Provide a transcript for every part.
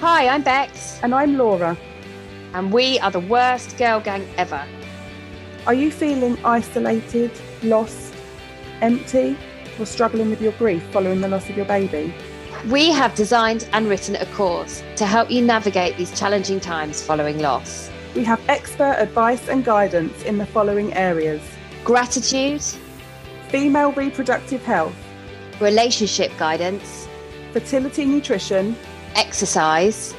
Hi, I'm Bex. And I'm Laura. And we are the worst girl gang ever. Are you feeling isolated, lost, empty, or struggling with your grief following the loss of your baby? We have designed and written a course to help you navigate these challenging times following loss. We have expert advice and guidance in the following areas gratitude, female reproductive health, relationship guidance, fertility nutrition exercise,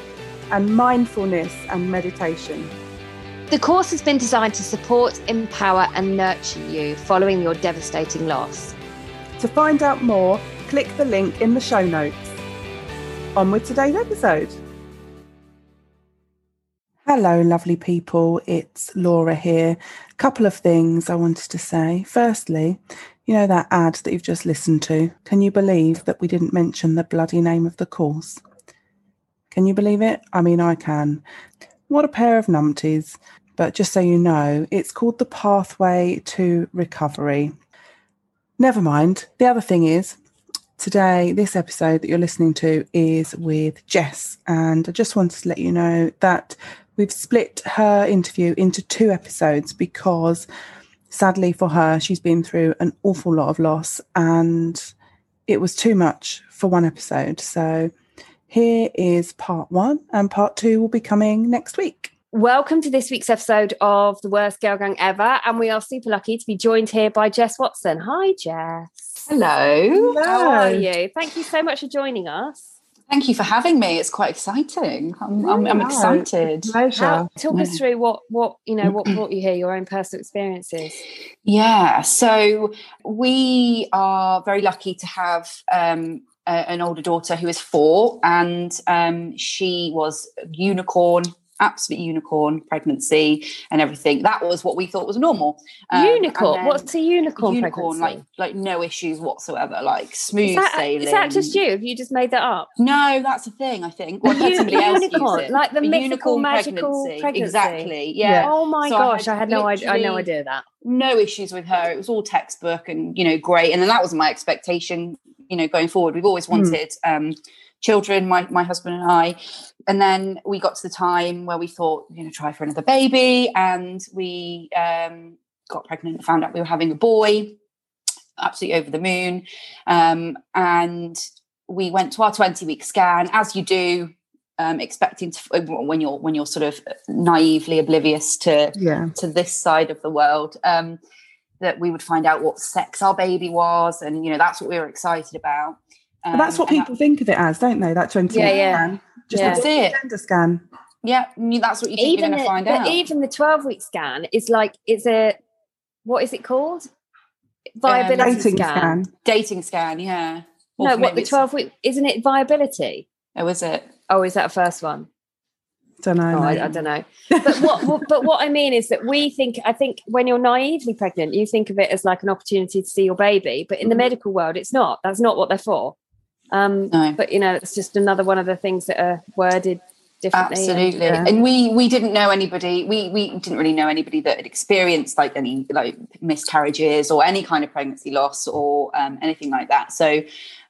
and mindfulness and meditation. The course has been designed to support, empower, and nurture you following your devastating loss. To find out more, click the link in the show notes. On with today's episode. Hello, lovely people. It's Laura here. A couple of things I wanted to say. Firstly, you know that ad that you've just listened to? Can you believe that we didn't mention the bloody name of the course? Can you believe it? I mean, I can. What a pair of numpties. But just so you know, it's called The Pathway to Recovery. Never mind. The other thing is, today, this episode that you're listening to is with Jess. And I just wanted to let you know that we've split her interview into two episodes because sadly for her, she's been through an awful lot of loss and it was too much for one episode. So here is part one, and part two will be coming next week. Welcome to this week's episode of The Worst Girl Gang Ever. And we are super lucky to be joined here by Jess Watson. Hi, Jess. Hello. Hello. How are you? Thank you so much for joining us. Thank you for having me. It's quite exciting. I'm, I'm, I'm excited. Pleasure. How, talk us through what what you know what brought you here, your own personal experiences. Yeah. So we are very lucky to have um, an older daughter who is four, and um, she was unicorn, absolute unicorn pregnancy and everything. That was what we thought was normal. Um, unicorn? What's a unicorn? Unicorn, pregnancy? like like no issues whatsoever, like smooth is that, sailing. Is that just you? Have you just made that up? No, that's a thing. I think. Well, else unicorn, like the a mythical unicorn magical pregnancy. pregnancy. Exactly. Yeah. yeah. Oh my so gosh, I had, I had no idea. I had no idea that. No issues with her. It was all textbook and you know great. And then that was my expectation you know going forward we've always hmm. wanted mm. um, children my, my husband and i and then we got to the time where we thought you know try for another baby and we um, got pregnant and found out we were having a boy absolutely over the moon um, and we went to our 20 week scan as you do um, expecting to when you're when you're sort of naively oblivious to yeah. to this side of the world um, that we would find out what sex our baby was, and you know that's what we were excited about. Um, that's what people that, think of it as, don't they? That twenty yeah, yeah. scan, just yeah. that's it. Gender scan. Yeah, that's what you think even you're going to find out. Even the twelve week scan is like it's a what is it called? Viability um, dating scan. scan. Dating scan. Yeah. Or no, what the twelve week isn't it viability? Oh, is it? Oh, is that a first one? Don't know. Oh, I, I, don't know. But what, what, but what I mean is that we think. I think when you're naively pregnant, you think of it as like an opportunity to see your baby. But in the mm-hmm. medical world, it's not. That's not what they're for. Um, no. But you know, it's just another one of the things that are worded differently. Absolutely. And, yeah. and we we didn't know anybody. We we didn't really know anybody that had experienced like any like miscarriages or any kind of pregnancy loss or um, anything like that. So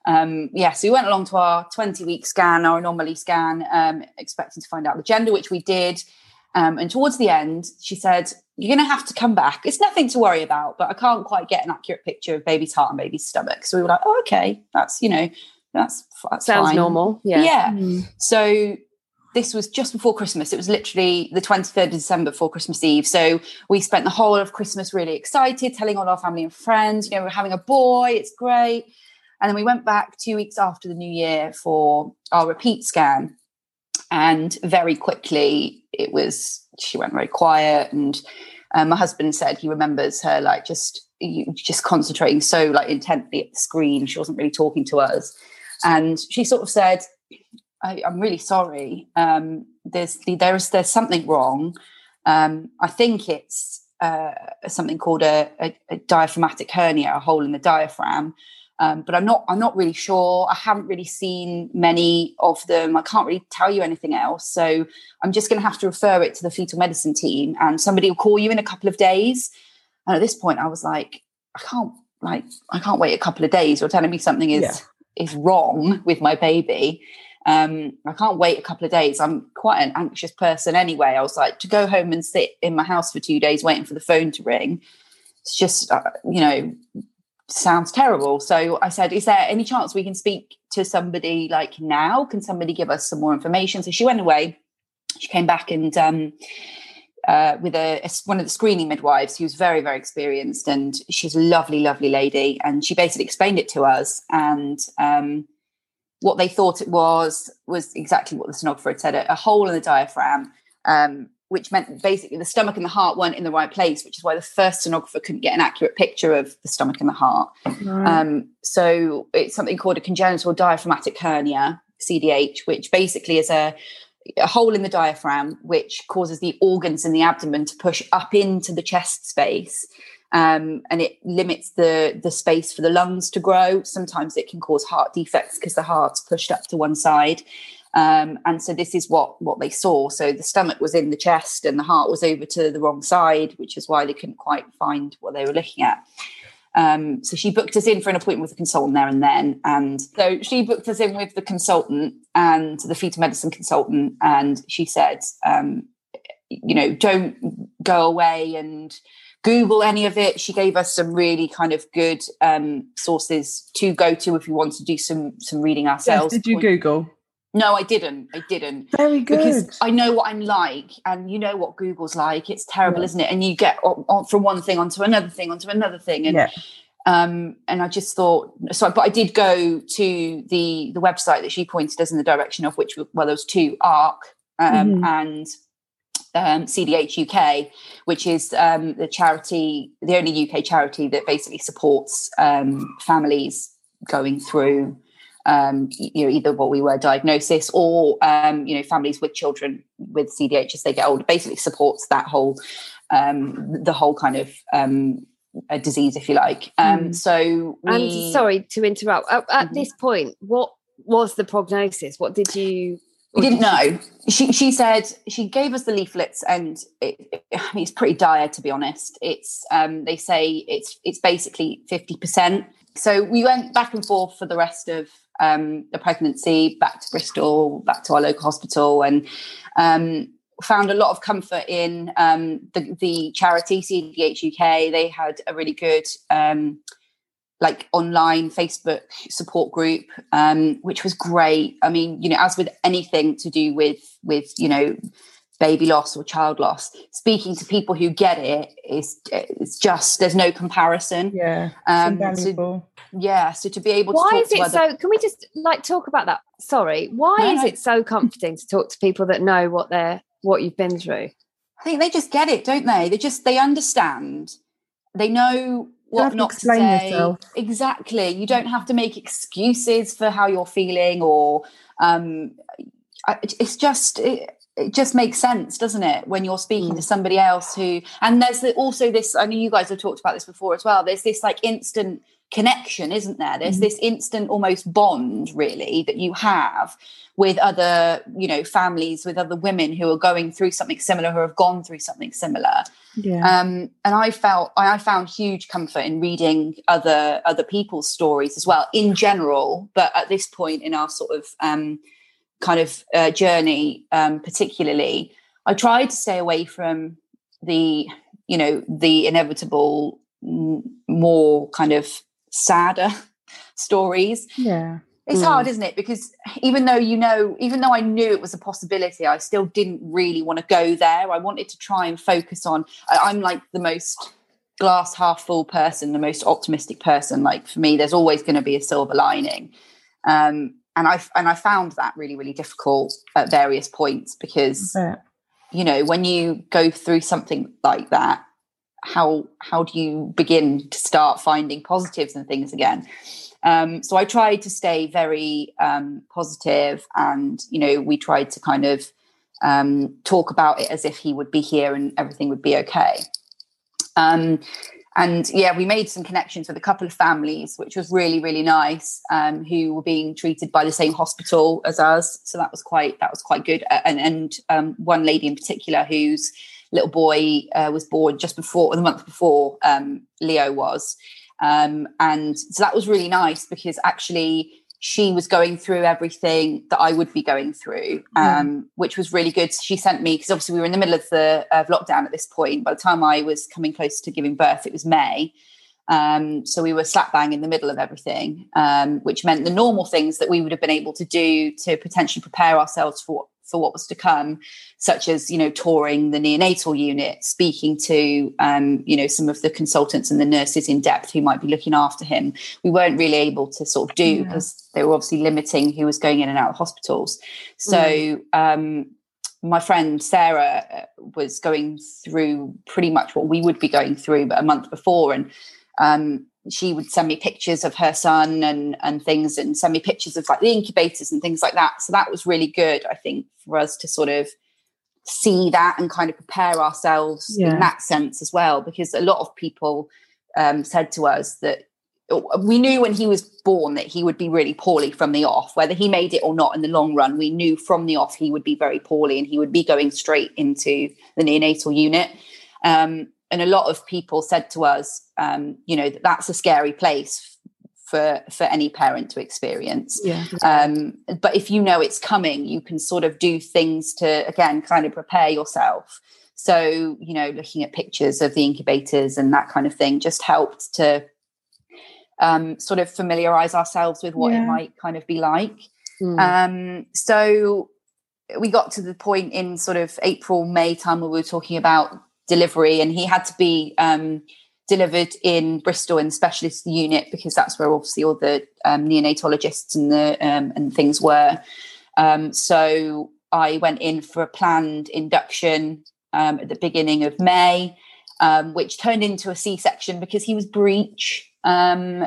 um, yeah, so we went along to our 20 week scan, our anomaly scan, um, expecting to find out the gender, which we did. Um, and towards the end, she said, You're going to have to come back. It's nothing to worry about, but I can't quite get an accurate picture of baby's heart and baby's stomach. So we were like, Oh, okay, that's, you know, that's, that's sounds fine. normal. Yeah. Yeah. Mm. So this was just before Christmas. It was literally the 23rd of December before Christmas Eve. So we spent the whole of Christmas really excited, telling all our family and friends, you know, we're having a boy, it's great. And then we went back two weeks after the new year for our repeat scan. And very quickly, it was, she went very quiet. And um, my husband said he remembers her like just, just concentrating so like intently at the screen. She wasn't really talking to us. And she sort of said, I, am really sorry. Um, there's there's there's something wrong. Um, I think it's uh, something called a, a, a, diaphragmatic hernia, a hole in the diaphragm. Um, but I'm not I'm not really sure. I haven't really seen many of them. I can't really tell you anything else. So I'm just going to have to refer it to the fetal medicine team, and somebody will call you in a couple of days. And at this point, I was like, I can't like I can't wait a couple of days. You're telling me something is yeah. is wrong with my baby. Um, I can't wait a couple of days. I'm quite an anxious person anyway. I was like, to go home and sit in my house for two days waiting for the phone to ring. It's just, uh, you know, sounds terrible. So I said, Is there any chance we can speak to somebody like now? Can somebody give us some more information? So she went away. She came back and, um, uh, with a, a, one of the screening midwives who's very very experienced and she's a lovely lovely lady and she basically explained it to us and um, what they thought it was was exactly what the sonographer had said a, a hole in the diaphragm um, which meant basically the stomach and the heart weren't in the right place which is why the first sonographer couldn't get an accurate picture of the stomach and the heart right. um, so it's something called a congenital diaphragmatic hernia cdh which basically is a a hole in the diaphragm which causes the organs in the abdomen to push up into the chest space um, and it limits the the space for the lungs to grow. Sometimes it can cause heart defects because the heart's pushed up to one side. Um, and so this is what what they saw. So the stomach was in the chest and the heart was over to the wrong side, which is why they couldn't quite find what they were looking at. Um, so she booked us in for an appointment with a consultant there and then. And so she booked us in with the consultant and the fetal medicine consultant, and she said, um, you know, don't go away and Google any of it. She gave us some really kind of good um, sources to go to if we want to do some some reading ourselves. Yes, did you Google? No, I didn't. I didn't. Very good. Because I know what I'm like, and you know what Google's like. It's terrible, yeah. isn't it? And you get on, on, from one thing onto another thing onto another thing, and yeah. um, and I just thought so. But I did go to the the website that she pointed us in the direction of, which well, there was two ARC um, mm-hmm. and um, CDH UK, which is um, the charity, the only UK charity that basically supports um, families going through, um, you know, either what we were diagnosis or um, you know families with children with CDH as they get older. Basically, supports that whole um, the whole kind of a disease, if you like. Mm. So, we... and sorry to interrupt. At, at mm-hmm. this point, what was the prognosis? What did you we didn't know. She she said she gave us the leaflets, and it, it, it's pretty dire to be honest. It's um, they say it's it's basically fifty percent. So we went back and forth for the rest of um, the pregnancy, back to Bristol, back to our local hospital, and um, found a lot of comfort in um, the, the charity CDH UK. They had a really good um, like online Facebook support group, um, which was great. I mean, you know, as with anything to do with with you know baby loss or child loss, speaking to people who get it is it's just there's no comparison. Yeah, um, so, yeah. So to be able why to why is it so? Can we just like talk about that? Sorry, why no, is no. it so comforting to talk to people that know what they're what you've been through? I think they just get it, don't they? They just they understand. They know what not to say. Yourself. Exactly. You don't have to make excuses for how you're feeling, or um, it's just it, it just makes sense, doesn't it, when you're speaking mm. to somebody else who. And there's also this. I know you guys have talked about this before as well. There's this like instant connection, isn't there? There's mm. this instant almost bond, really, that you have with other, you know, families, with other women who are going through something similar, who have gone through something similar. Yeah. Um, and I felt I found huge comfort in reading other other people's stories as well, in general. But at this point in our sort of um, kind of uh, journey, um, particularly, I tried to stay away from the, you know, the inevitable, more kind of sadder stories. Yeah. It's mm. hard, isn't it? Because even though you know, even though I knew it was a possibility, I still didn't really want to go there. I wanted to try and focus on. I'm like the most glass half full person, the most optimistic person. Like for me, there's always going to be a silver lining, um, and I and I found that really really difficult at various points because you know when you go through something like that, how how do you begin to start finding positives and things again? Um, so I tried to stay very um, positive, and you know, we tried to kind of um, talk about it as if he would be here and everything would be okay. And yeah, we made some connections with a couple of families, which was really really nice, um, who were being treated by the same hospital as us. So that was quite that was quite good. And and um, one lady in particular whose little boy uh, was born just before the month before um, Leo was, um, and so that was really nice because actually she was going through everything that I would be going through, um, mm. which was really good. She sent me because obviously we were in the middle of the of lockdown at this point. By the time I was coming close to giving birth, it was May. Um, so we were slap bang in the middle of everything, um, which meant the normal things that we would have been able to do to potentially prepare ourselves for for what was to come, such as you know touring the neonatal unit, speaking to um, you know some of the consultants and the nurses in depth who might be looking after him. We weren't really able to sort of do because yeah. they were obviously limiting who was going in and out of hospitals. So. Mm. Um, my friend Sarah uh, was going through pretty much what we would be going through, but a month before, and um, she would send me pictures of her son and and things and send me pictures of like the incubators and things like that. So that was really good i think for us to sort of see that and kind of prepare ourselves yeah. in that sense as well because a lot of people um, said to us that we knew when he was born that he would be really poorly from the off. Whether he made it or not in the long run we knew from the off he would be very poorly and he would be going straight into the neonatal unit. Um, and a lot of people said to us, um, you know, that that's a scary place for for any parent to experience. Yeah. Um, but if you know it's coming, you can sort of do things to again kind of prepare yourself. So you know, looking at pictures of the incubators and that kind of thing just helped to um, sort of familiarize ourselves with what yeah. it might kind of be like. Mm. Um, so we got to the point in sort of April, May time where we were talking about delivery, and he had to be um, delivered in Bristol in specialist unit because that's where obviously all the um, neonatologists and the um, and things were. Um, so I went in for a planned induction um, at the beginning of May, um, which turned into a C-section because he was breech.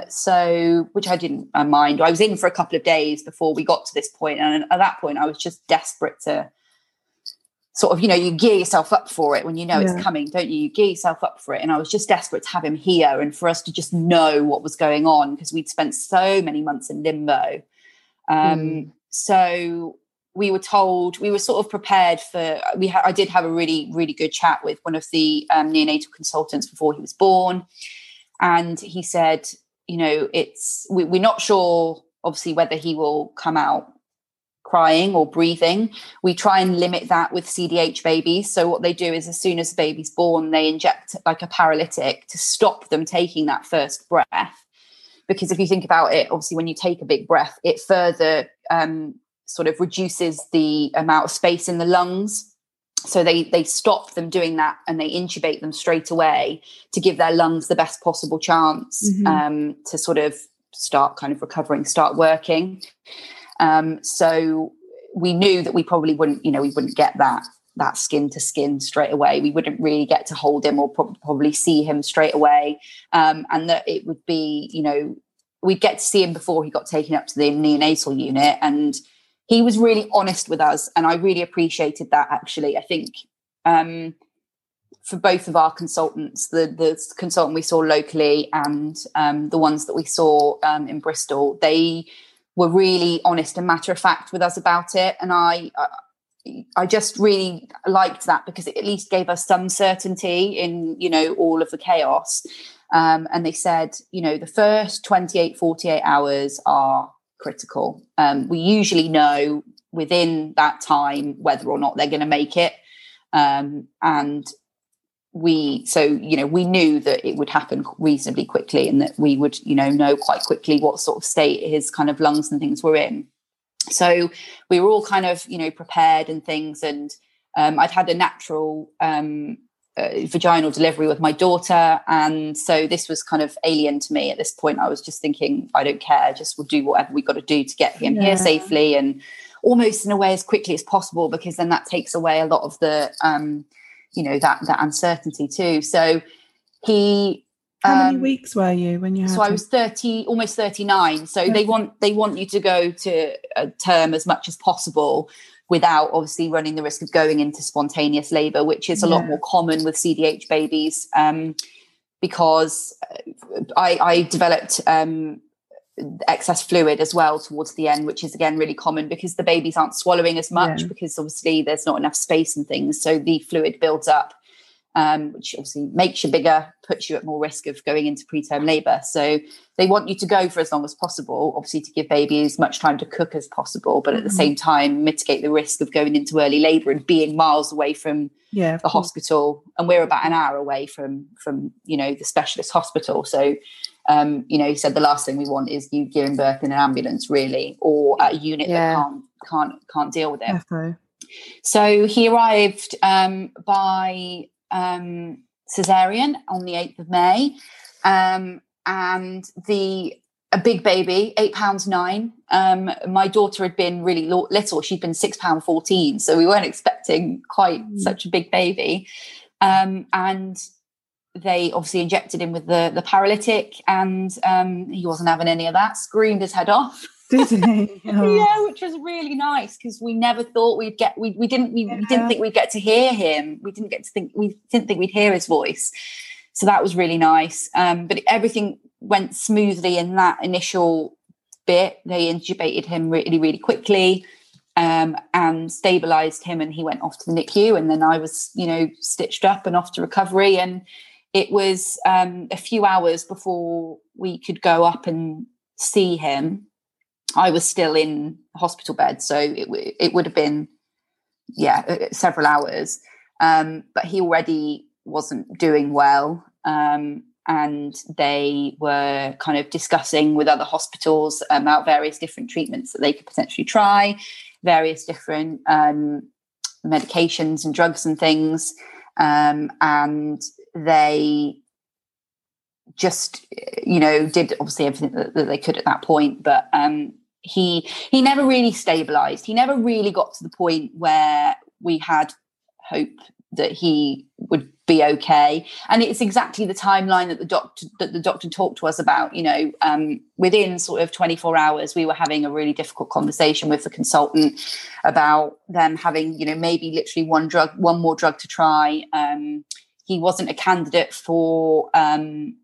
so, which I didn't mind. I was in for a couple of days before we got to this point, and at that point, I was just desperate to sort of, you know, you gear yourself up for it when you know yeah. it's coming, don't you? You gear yourself up for it. And I was just desperate to have him here and for us to just know what was going on because we'd spent so many months in limbo. Um, mm. So we were told we were sort of prepared for. We ha- I did have a really really good chat with one of the um, neonatal consultants before he was born, and he said, you know, it's we, we're not sure obviously whether he will come out crying or breathing. We try and limit that with CDH babies. So what they do is as soon as the baby's born, they inject like a paralytic to stop them taking that first breath. Because if you think about it, obviously when you take a big breath, it further um, sort of reduces the amount of space in the lungs. So they they stop them doing that and they intubate them straight away to give their lungs the best possible chance mm-hmm. um, to sort of start kind of recovering, start working. Um, so we knew that we probably wouldn't, you know, we wouldn't get that that skin to skin straight away. We wouldn't really get to hold him or pro- probably see him straight away, um, and that it would be, you know, we'd get to see him before he got taken up to the neonatal unit, and he was really honest with us, and I really appreciated that. Actually, I think. Um, for both of our consultants, the the consultant we saw locally and um, the ones that we saw um, in Bristol, they were really honest and matter of fact with us about it. And I, I just really liked that because it at least gave us some certainty in, you know, all of the chaos. Um, and they said, you know, the first 28, 48 hours are critical. Um, we usually know within that time whether or not they're going to make it. Um, and we so you know we knew that it would happen reasonably quickly and that we would you know know quite quickly what sort of state his kind of lungs and things were in so we were all kind of you know prepared and things and um, i'd had a natural um, uh, vaginal delivery with my daughter and so this was kind of alien to me at this point i was just thinking i don't care just we'll do whatever we got to do to get him yeah. here safely and almost in a way as quickly as possible because then that takes away a lot of the um, you know that that uncertainty too so he How um, many weeks were you when you? so I was thirty, almost thirty-nine. So 30. they want they want you to go to a term as much as possible without obviously running the risk of going into spontaneous labour, which is a yeah. lot more common with CDH babies. Um, because uh, I, I developed um, excess fluid as well towards the end, which is again really common because the babies aren't swallowing as much yeah. because obviously there's not enough space and things. So the fluid builds up, um, which obviously makes you bigger, puts you at more risk of going into preterm labour. So they want you to go for as long as possible, obviously to give baby as much time to cook as possible, but at mm-hmm. the same time mitigate the risk of going into early labour and being miles away from yeah, the hospital. And we're about an hour away from from you know the specialist hospital. So um, you know, he said the last thing we want is you giving birth in an ambulance, really, or at a unit yeah. that can't can't can't deal with it. So he arrived um, by um, cesarean on the eighth of May, um, and the a big baby, eight pounds nine. Um, my daughter had been really little; she'd been six pound fourteen, so we weren't expecting quite mm. such a big baby. Um, and they obviously injected him with the the paralytic, and um, he wasn't having any of that. Screamed his head off. Did he? Oh. yeah, which was really nice because we never thought we'd get. We, we didn't. We, yeah. we, didn't think we'd get to hear him. We didn't get to think. We didn't think we'd hear his voice. So that was really nice. Um, but everything went smoothly in that initial bit. They intubated him really, really quickly. Um, and stabilized him and he went off to the NICU and then I was you know stitched up and off to recovery and it was um, a few hours before we could go up and see him. I was still in hospital bed, so it, w- it would have been, yeah, several hours. Um, but he already wasn't doing well. Um, and they were kind of discussing with other hospitals about various different treatments that they could potentially try, various different um, medications and drugs and things. Um, and they just you know did obviously everything that, that they could at that point but um he he never really stabilized. He never really got to the point where we had hope that he would be okay. And it's exactly the timeline that the doctor that the doctor talked to us about you know um, within sort of 24 hours we were having a really difficult conversation with the consultant about them having you know maybe literally one drug one more drug to try. Um, he wasn't a candidate for um,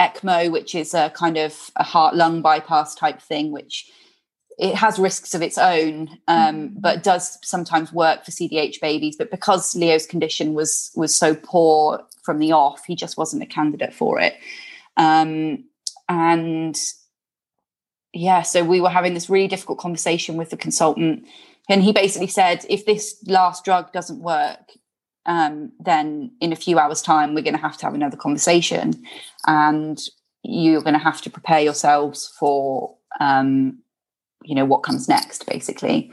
ECMO, which is a kind of a heart lung bypass type thing, which it has risks of its own, um, mm. but does sometimes work for CDH babies. But because Leo's condition was was so poor from the off, he just wasn't a candidate for it. Um, and yeah, so we were having this really difficult conversation with the consultant, and he basically said, if this last drug doesn't work, um, then in a few hours' time, we're going to have to have another conversation, and you're going to have to prepare yourselves for, um, you know, what comes next, basically.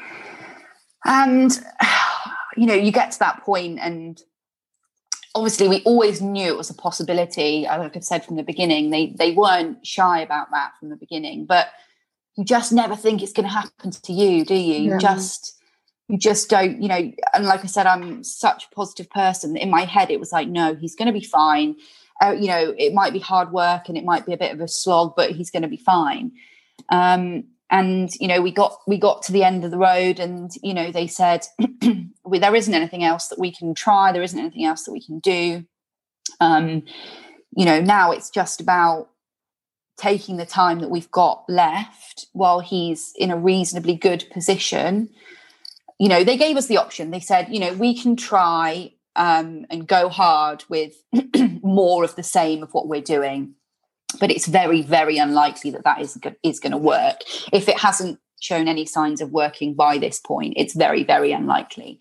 And you know, you get to that point, and obviously, we always knew it was a possibility. Like I've said from the beginning, they they weren't shy about that from the beginning, but you just never think it's going to happen to you, do you? Yeah. You just you just don't, you know, and like I said, I'm such a positive person. In my head, it was like, no, he's going to be fine. Uh, you know, it might be hard work and it might be a bit of a slog, but he's going to be fine. Um, and you know, we got we got to the end of the road, and you know, they said there isn't anything else that we can try. There isn't anything else that we can do. Um, you know, now it's just about taking the time that we've got left while he's in a reasonably good position you know, they gave us the option. They said, you know, we can try um, and go hard with more of the same of what we're doing, but it's very, very unlikely that that is is going to work. If it hasn't shown any signs of working by this point, it's very, very unlikely.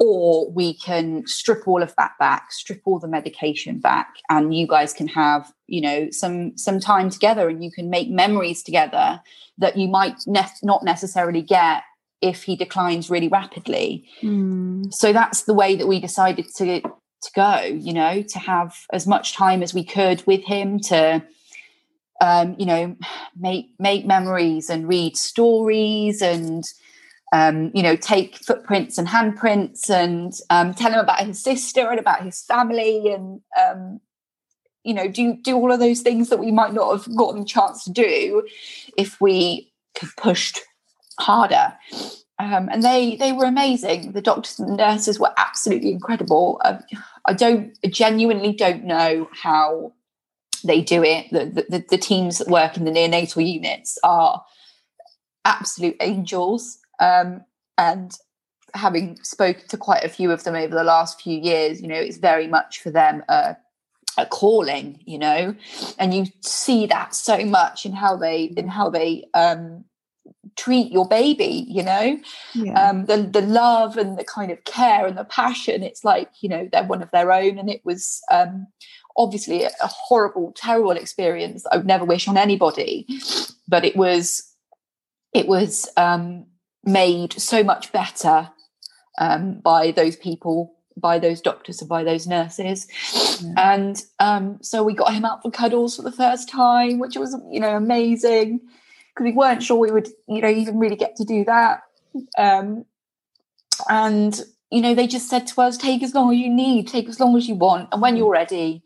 Or we can strip all of that back, strip all the medication back, and you guys can have, you know, some some time together, and you can make memories together that you might ne- not necessarily get if he declines really rapidly. Mm. So that's the way that we decided to to go, you know, to have as much time as we could with him to um, you know, make make memories and read stories and um, you know, take footprints and handprints and um, tell him about his sister and about his family and um, you know do do all of those things that we might not have gotten a chance to do if we could pushed harder. Um, and they they were amazing. The doctors and nurses were absolutely incredible. Uh, i don't genuinely don't know how they do it. The, the, the teams that work in the neonatal units are absolute angels. Um, and having spoken to quite a few of them over the last few years you know it's very much for them a, a calling you know? And you see that so much in how they in how they um, treat your baby you know? Yeah. um, the the love and the kind of care and the passion it's like you know they're one of their own and it was um, obviously a, a horrible terrible experience i would never wish on anybody. But it was it was um, made so much better um, by those people by those doctors and by those nurses. And um, so we got him out for cuddles for the first time which was you know amazing because we weren't sure we would you know even really get to do that. Um, and you know they just said to us take as long as you need take as long as you want. And when you're ready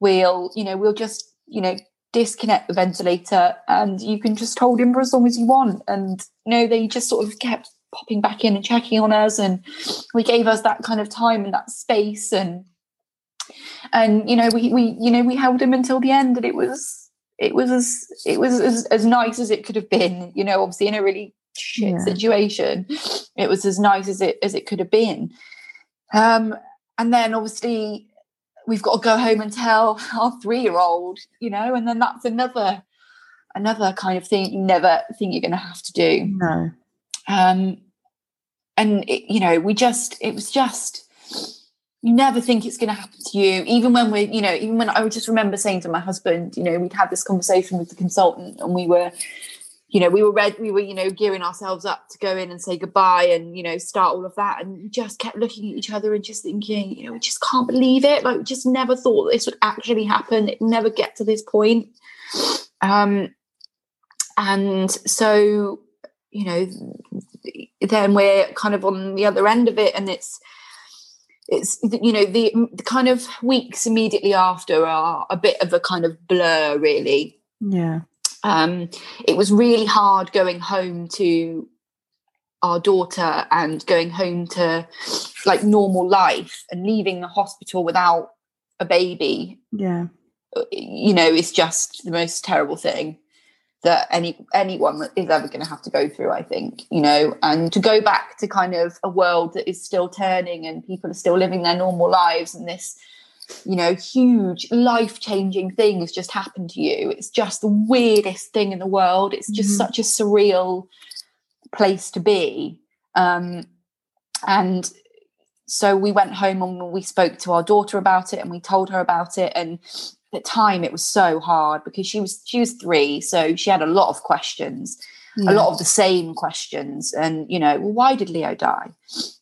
we'll you know we'll just you know disconnect the ventilator and you can just hold him for as long as you want. And you know they just sort of kept popping back in and checking on us and we gave us that kind of time and that space and and you know we we you know we held him until the end and it was it was as it was as, as nice as it could have been you know obviously in a really shit yeah. situation it was as nice as it as it could have been. Um and then obviously we've got to go home and tell our three year old you know and then that's another another kind of thing you never think you're going to have to do. No. Um, and it, you know, we just it was just you never think it's going to happen to you. Even when we're you know even when i would just remember saying to my husband you know we'd had this conversation with the consultant and we were you know we were read we were you know gearing ourselves up to go in and say goodbye and you know start all of that. And we just kept looking at each other and just thinking you know we just can't believe it. Like we just never thought this would actually happen. It never get to this point. Um and so you know then we're kind of on the other end of it and it's it's you know the, the kind of weeks immediately after are a bit of a kind of blur really. Yeah. Um it was really hard going home to our daughter and going home to like normal life and leaving the hospital without a baby. Yeah. You know it's just the most terrible thing that any anyone is ever going to have to go through i think you know? And to go back to kind of a world that is still turning and people are still living their normal lives and this you know huge life changing thing has just happened to you. It's just the weirdest thing in the world. It's just mm-hmm. such a surreal place to be. Um and so we went home and we spoke to our daughter about it and we told her about it and the time it was so hard because she was she was three so she had a lot of questions yeah. a lot of the same questions and you know well, why did leo die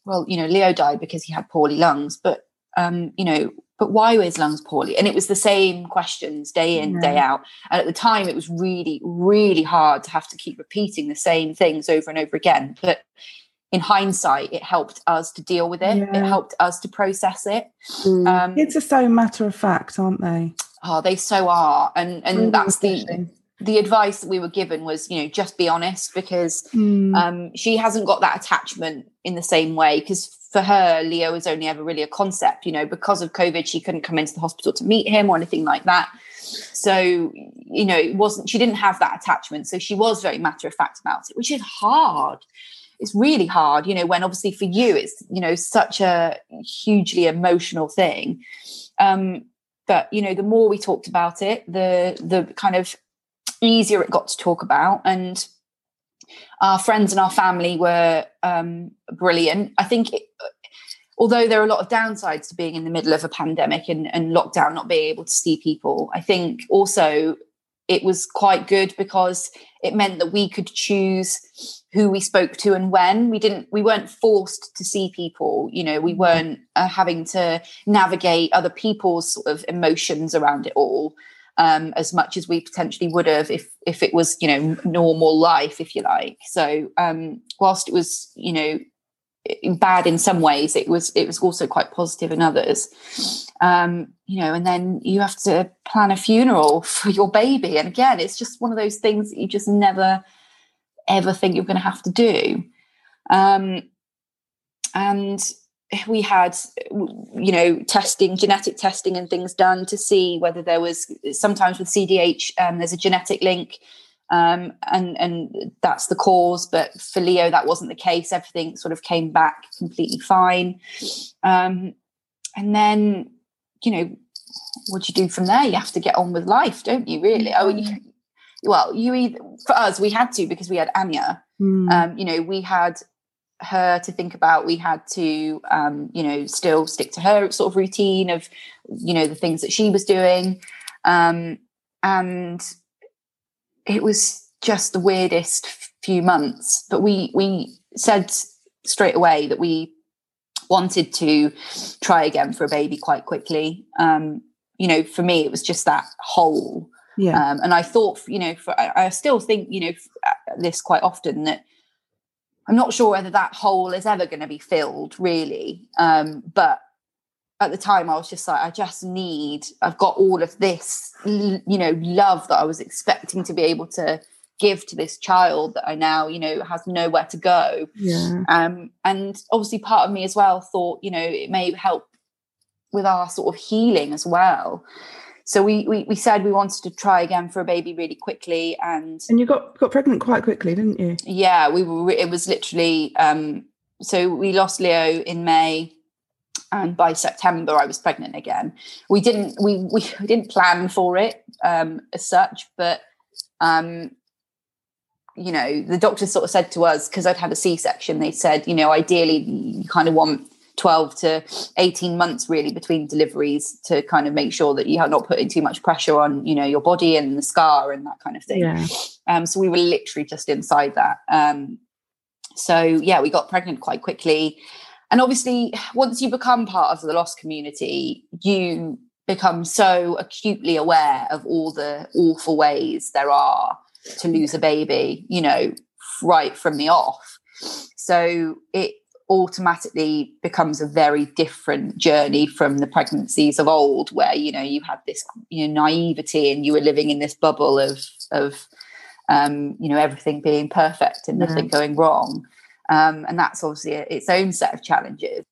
well you know leo died because he had poorly lungs but um you know but why were his lungs poorly and it was the same questions day in yeah. day out and at the time it was really really hard to have to keep repeating the same things over and over again but in hindsight, it helped us to deal with it. Yeah. It helped us to process it. Mm. Um, Kids are so matter of fact, aren't they? Oh, they so are, and and really that's the the advice that we were given was you know just be honest because mm. um, she hasn't got that attachment in the same way because for her leo was only ever really a concept you know because of covid she couldn't come into the hospital to meet him or anything like that. So you know it wasn't she didn't have that attachment. So she was very matter of fact about it which is hard. It's really hard you know when obviously for you it's you know such a hugely emotional thing. Um but you know the more we talked about it the the kind of easier it got to talk about. And our friends and our family were um, brilliant. I think it, although there are a lot of downsides to being in the middle of a pandemic and, and lockdown not being able to see people i think also it was quite good because it meant that we could choose who we spoke to and when. We didn't we weren't forced to see people you know we mm-hmm. weren't uh, having to navigate other people's sort of emotions around it all um, as much as we potentially would have if if it was you know normal life if you like. So um, whilst it was you know bad in some ways it was it was also quite positive in others. Um, you know and then you have to plan a funeral for your baby. And again it's just one of those things that you just never ever think you're going to have to do um, and we had you know testing genetic testing and things done to see whether there was sometimes with cdh um, there's a genetic link um, and and that's the cause. But for Leo, that wasn't the case. Everything sort of came back completely fine. Um, and then, you know, what do you do from there? You have to get on with life, don't you? Really? Oh, you, well, you either for us we had to because we had Anya. Mm. Um, you know, we had her to think about we had to um, you know still stick to her sort of routine of you know the things that she was doing um, and it was just the weirdest few months. But we we said straight away that we wanted to try again for a baby quite quickly. Um, you know, for me, it was just that hole. Yeah. Um, and I thought, you know, for, I, I still think, you know, uh, this quite often that I'm not sure whether that hole is ever going to be filled, really. Um, but at the time I was just like, I just need, I've got all of this, you know, love that I was expecting to be able to give to this child that I now, you know, has nowhere to go. Yeah. Um, and obviously part of me as well thought, you know, it may help with our sort of healing as well. So we, we we said we wanted to try again for a baby really quickly, and and you got got pregnant quite quickly, didn't you? Yeah, we were. It was literally. Um, so we lost Leo in May, and by September I was pregnant again. We didn't we we, didn't plan for it um, as such, but um, you know the doctor sort of said to us because I'd had a C section. They said you know ideally you kind of want 12 to 18 months really between deliveries to kind of make sure that you are not putting too much pressure on you know your body and the scar and that kind of thing. Yeah. um, so we were literally just inside that. Um, so yeah we got pregnant quite quickly. And obviously once you become part of the loss community you become so acutely aware of all the awful ways there are to lose a baby you know right from the off. So it automatically becomes a very different journey from the pregnancies of old where you know you had this you know naivety and you were living in this bubble of of um, you know everything being perfect and nothing yeah. going wrong um, and that's obviously a, its own set of challenges.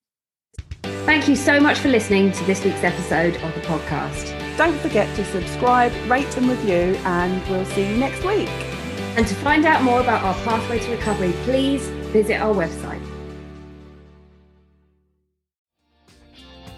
Thank you so much for listening to this week's episode of the podcast. Don't forget to subscribe, rate, and review, and we'll see you next week. And to find out more about our pathway to recovery, please visit our website